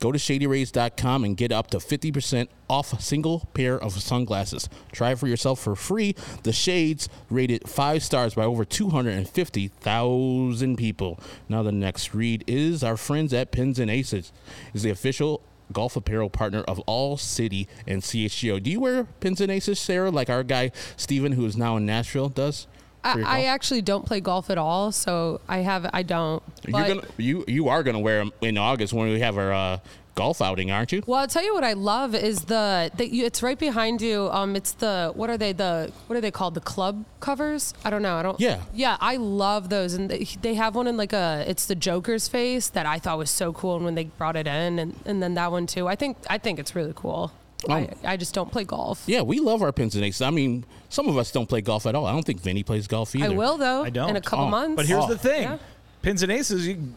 S1: Go to shadyrays.com and get up to 50% off a single pair of sunglasses. Try for yourself for free. The shades rated five stars by over 250,000 people. Now the next read is our friends at Pins and Aces is the official golf apparel partner of All City and CHGO. Do you wear Pins and Aces, Sarah, like our guy Steven, who is now in Nashville, does?
S3: I, I actually don't play golf at all, so I have I don't.
S1: You're gonna you you are gonna wear them in August when we have our uh, golf outing, aren't you?
S3: Well, I'll tell you what I love is the you, it's right behind you. Um, it's the what are they the what are they called the club covers? I don't know. I don't.
S1: Yeah.
S3: Yeah, I love those, and they, they have one in like a it's the Joker's face that I thought was so cool, and when they brought it in, and and then that one too. I think I think it's really cool. I,
S1: Um,
S3: I just don't play golf.
S1: Yeah, we love our pins and aces. I mean, some of us don't play golf at all. I don't think Vinnie plays golf either.
S3: I will though.
S2: I don't.
S3: in a couple
S1: Oh,
S3: months.
S2: But here's
S1: Oh.
S2: the thing:
S3: Yeah.
S2: pins and aces. You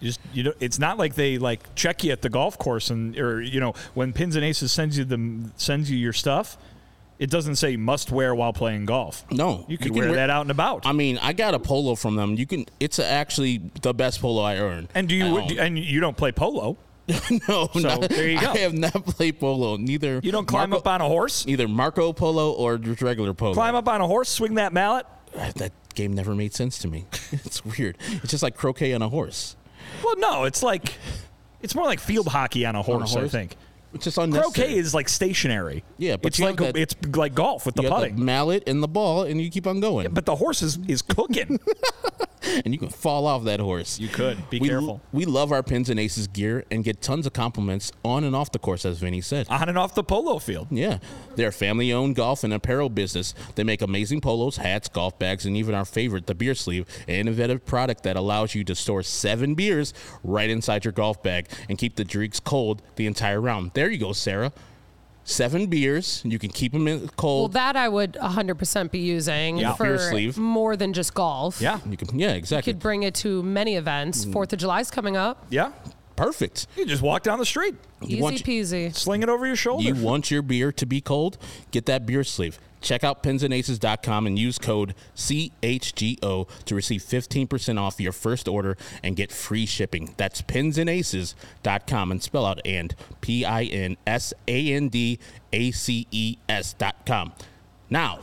S2: just you know, it's not like they like check you at the golf course and or you know when pins and aces sends you the sends you your stuff. It doesn't say must wear while playing golf.
S1: No,
S2: you can,
S1: can
S2: wear,
S1: wear-
S2: that out and about.
S1: I mean, I got a polo from them. You can. It's actually the best polo I earned.
S2: and do you do- and you don't play polo? *laughs*
S1: no,
S2: So,
S1: not-
S2: there you go.
S1: I have not played polo. Neither
S2: You don't climb
S1: Marco,
S2: up on a horse.
S1: either Marco Polo or just regular polo.
S2: Climb up on a horse, swing that mallet.
S1: Uh, that game never made sense to me. *laughs* it's weird. It's just like croquet on a horse.
S2: Well, no, it's like it's more like field hockey on a horse. I
S1: horse?
S2: think
S1: It's just unnecessary.
S2: croquet is like stationary.
S1: Yeah, but
S2: it's
S1: you
S2: like
S1: have that-
S2: it's like golf with the
S1: you got
S2: putting.
S1: the mallet and the ball, and you keep on going.
S2: but the horse is, is cooking. *laughs*
S1: and you can fall off that horse.
S2: You could. Be
S1: we,
S2: careful.
S1: We love our pins and aces gear and get tons of compliments on and off the course, as Vinnie said.
S2: on and off the polo field.
S1: Yeah, they're a family-owned golf and apparel business. They make amazing polos, hats, golf bags, and even our favorite, the beer sleeve, an innovative product that allows you to store seven beers right inside your golf bag and keep the drinks cold the entire round. There you go, Sarah. Seven beers. You can keep them in cold.
S3: Well, that I would 100% be using
S2: Yeah.
S3: for
S1: sleeve.
S3: more than just golf.
S2: Yeah.
S1: you can, yeah, exactly.
S3: You could bring it to many events.
S1: Mm.
S3: Fourth of July's coming up.
S2: Yeah.
S1: Perfect.
S2: You just walk down the street,
S3: Easy
S1: want-
S3: peasy.
S2: sling it over your shoulder.
S1: You want your beer to be cold? Get that beer sleeve. Check out pinsandaces.com and use code CHGO to receive 15% off your first order and get free shipping. That's pinsandaces.com and spell out and P I N S A N D A C E S.com. Now,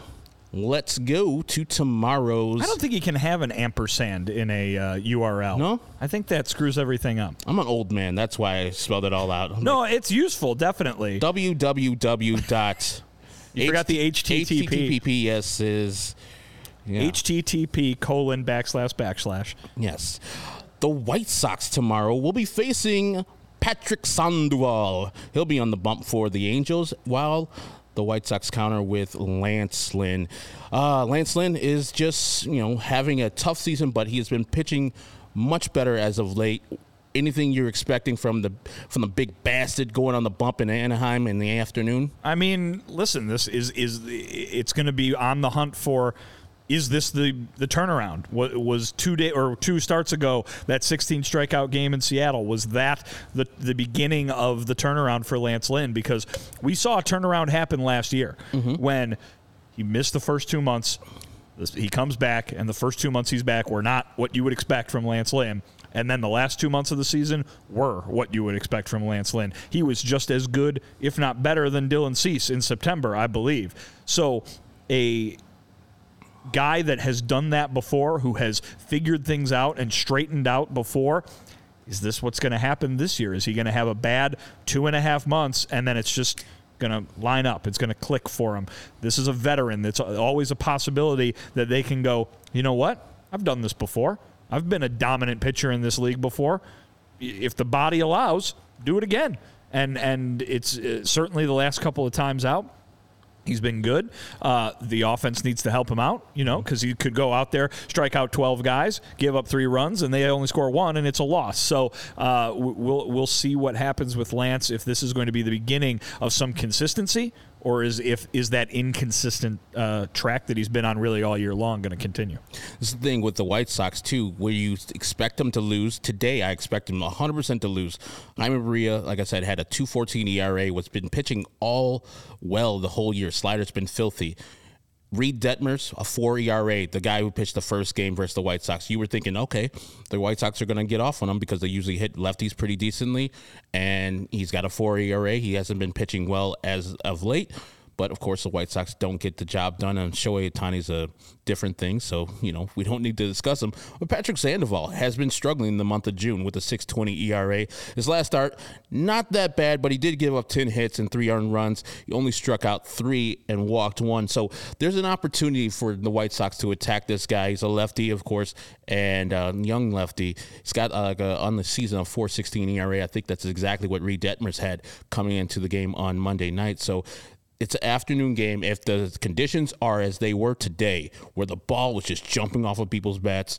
S1: let's go to tomorrow's.
S2: I don't think you can have an ampersand in a uh, URL.
S1: No?
S2: I think that screws everything up.
S1: I'm an old man. That's why I spelled it all out. I'm
S2: No, it's useful, definitely.
S1: www. dot *laughs*
S2: You forgot the HTTP.
S1: HTTPS is yeah.
S2: HTTP colon backslash backslash.
S1: yes. The White Sox tomorrow will be facing Patrick Sandoval. He'll be on the bump for the Angels while the White Sox counter with Lance Lynn. Uh, Lance Lynn is just you know having a tough season, but he has been pitching much better as of late. Anything you're expecting from the from the big bastard going on the bump in Anaheim in the afternoon?
S2: I mean, listen, this is is it's going to be on the hunt for is this the the turnaround? What was two day or two starts ago that 16 strikeout game in Seattle? Was that the the beginning of the turnaround for Lance Lynn? Because we saw a turnaround happen last year mm-hmm. when he missed the first two months. He comes back, and the first two months he's back were not what you would expect from Lance Lynn. And then the last two months of the season were what you would expect from Lance Lynn. He was just as good, if not better, than Dylan Cease in September, I believe. So, a guy that has done that before, who has figured things out and straightened out before, is this what's going to happen this year? Is he going to have a bad two and a half months and then it's just going to line up? It's going to click for him. This is a veteran. That's always a possibility that they can go, you know what? I've done this before. I've been a dominant pitcher in this league before. If the body allows, do it again. And and it's uh, certainly the last couple of times out. He's been good. Uh, the offense needs to help him out, you know, because he could go out there, strike out 12 guys, give up three runs, and they only score one, and it's a loss. So uh, we'll we'll see what happens with Lance if this is going to be the beginning of some consistency, or is if is that inconsistent uh, track that he's been on really all year long going to continue?
S1: This is the thing with the White Sox too, where you expect them to lose. Today, I expect them 100 percent to lose. Jaime Barria, like I said, had a 2.14 ERA. Was been pitching all well the whole year. Slider's been filthy. Reid Detmers, a four ERA, the guy who pitched the first game versus the White Sox. You were thinking, okay, the White Sox are going to get off on him because they usually hit lefties pretty decently, and he's got a four ERA. He hasn't been pitching well as of late. But of course, the White Sox don't get the job done, and Shohei Ohtani's a different thing. So you know we don't need to discuss him. But Patrick Sandoval has been struggling in the month of June with a 6.20 ERA. His last start, not that bad, but he did give up 10 hits and three earned runs. He only struck out three and walked one. So there's an opportunity for the White Sox to attack this guy. He's a lefty, of course, and a young lefty. He's got uh, a, on the season of 4.16 ERA. I think that's exactly what Reid Detmers had coming into the game on Monday night. So it's an afternoon game. If the conditions are as they were today, where the ball was just jumping off of people's bats,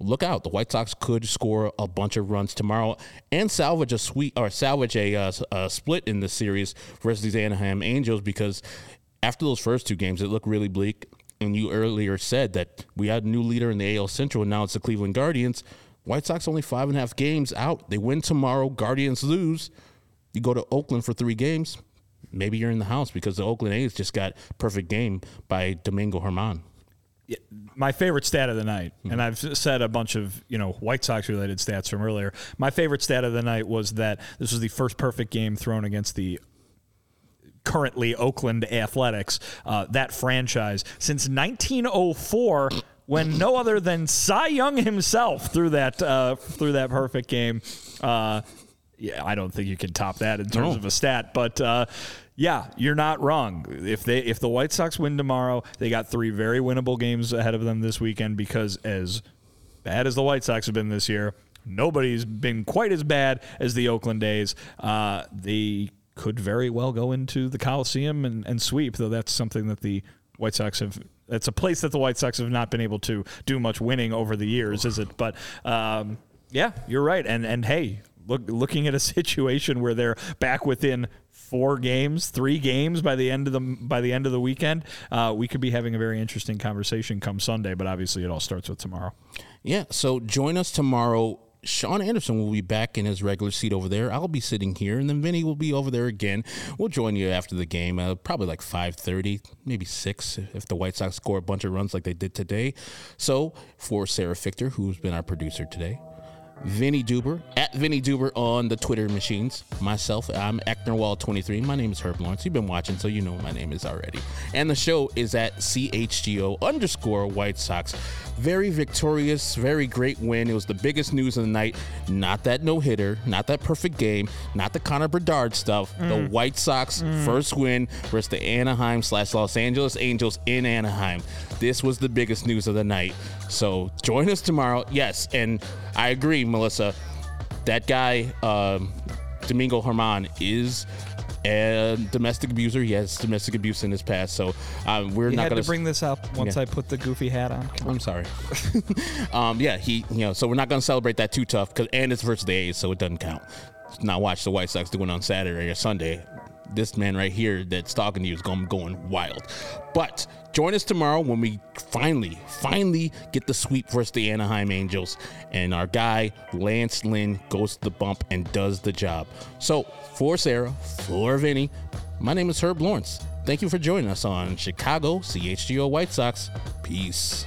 S1: look out. The White Sox could score a bunch of runs tomorrow and salvage a sweet or salvage a, uh, a split in the series versus these Anaheim Angels because after those first two games, it looked really bleak. And you earlier said that we had a new leader in the AL Central, and now it's the Cleveland Guardians. White Sox only five and a half games out. They win tomorrow. Guardians lose. You go to Oakland for three games maybe you're in the house because the Oakland A's just got perfect game by Domingo German.
S2: Yeah, my favorite stat of the night, and I've said a bunch of you know White Sox related stats from earlier. My favorite stat of the night was that this was the first perfect game thrown against the currently Oakland Athletics, uh, that franchise since 1904. When no other than Cy Young himself threw that uh, threw that perfect game, uh, yeah, I don't think you can top that in terms
S1: No.
S2: of a stat. But uh, yeah, you're not wrong. If they if the White Sox win tomorrow, they got three very winnable games ahead of them this weekend because as bad as the White Sox have been this year, nobody's been quite as bad as the Oakland A's. Uh, they could very well go into the Coliseum and, and sweep, though that's something that the White Sox have. That's a place that the White Sox have not been able to do much winning over the years, is it? But um, yeah, you're right. And and hey, look, looking at a *laughs* situation where they're back within four games, three games by the end of the by the end of the weekend, uh, we could be having a very interesting conversation come Sunday. But obviously, it all starts with tomorrow.
S1: Yeah, so join us tomorrow. Sean Anderson will be back in his regular seat over there. I'll be sitting here, and then Vinnie will be over there again. We'll join you after the game, uh, probably like five thirty, maybe six, if the White Sox score a bunch of runs like they did today. So for Sarah Fichter, who's been our producer today, Vinnie Duber at Vinnie Duber on the Twitter machines. Myself, I'm Ecknerwall23. My name is Herb Lawrence. You've been watching, so you know my name is already. And the show is at CHGO underscore White Sox. Very victorious, very great win. It was the biggest news of the night. Not that no hitter, not that perfect game, not the Connor Bedard stuff. The White Sox first win versus the Anaheim slash Los Angeles Angels in Anaheim. This was the biggest news of the night. So join us tomorrow. Yes, and I agree, Melissa. That guy, um, Domingo German, is a domestic abuser. He has domestic abuse in his past. So um, we're
S2: You
S1: not going
S2: to bring this up once
S1: Yeah.
S2: I put the goofy hat on.
S1: I'm sorry. *laughs* *laughs* um, yeah, he, you know, so we're not going to celebrate that too tough because, and it's versus the A's, so it doesn't count. Now watch the White Sox doing on Saturday or Sunday. This man right here that's talking to you is going going wild. But join us tomorrow when we finally, finally get the sweep versus the Anaheim Angels, and our guy Lance Lynn goes to the bump and does the job. So for Sarah, for Vinnie, my name is Herb Lawrence. Thank you for joining us on Chicago CHGO White Sox. Peace.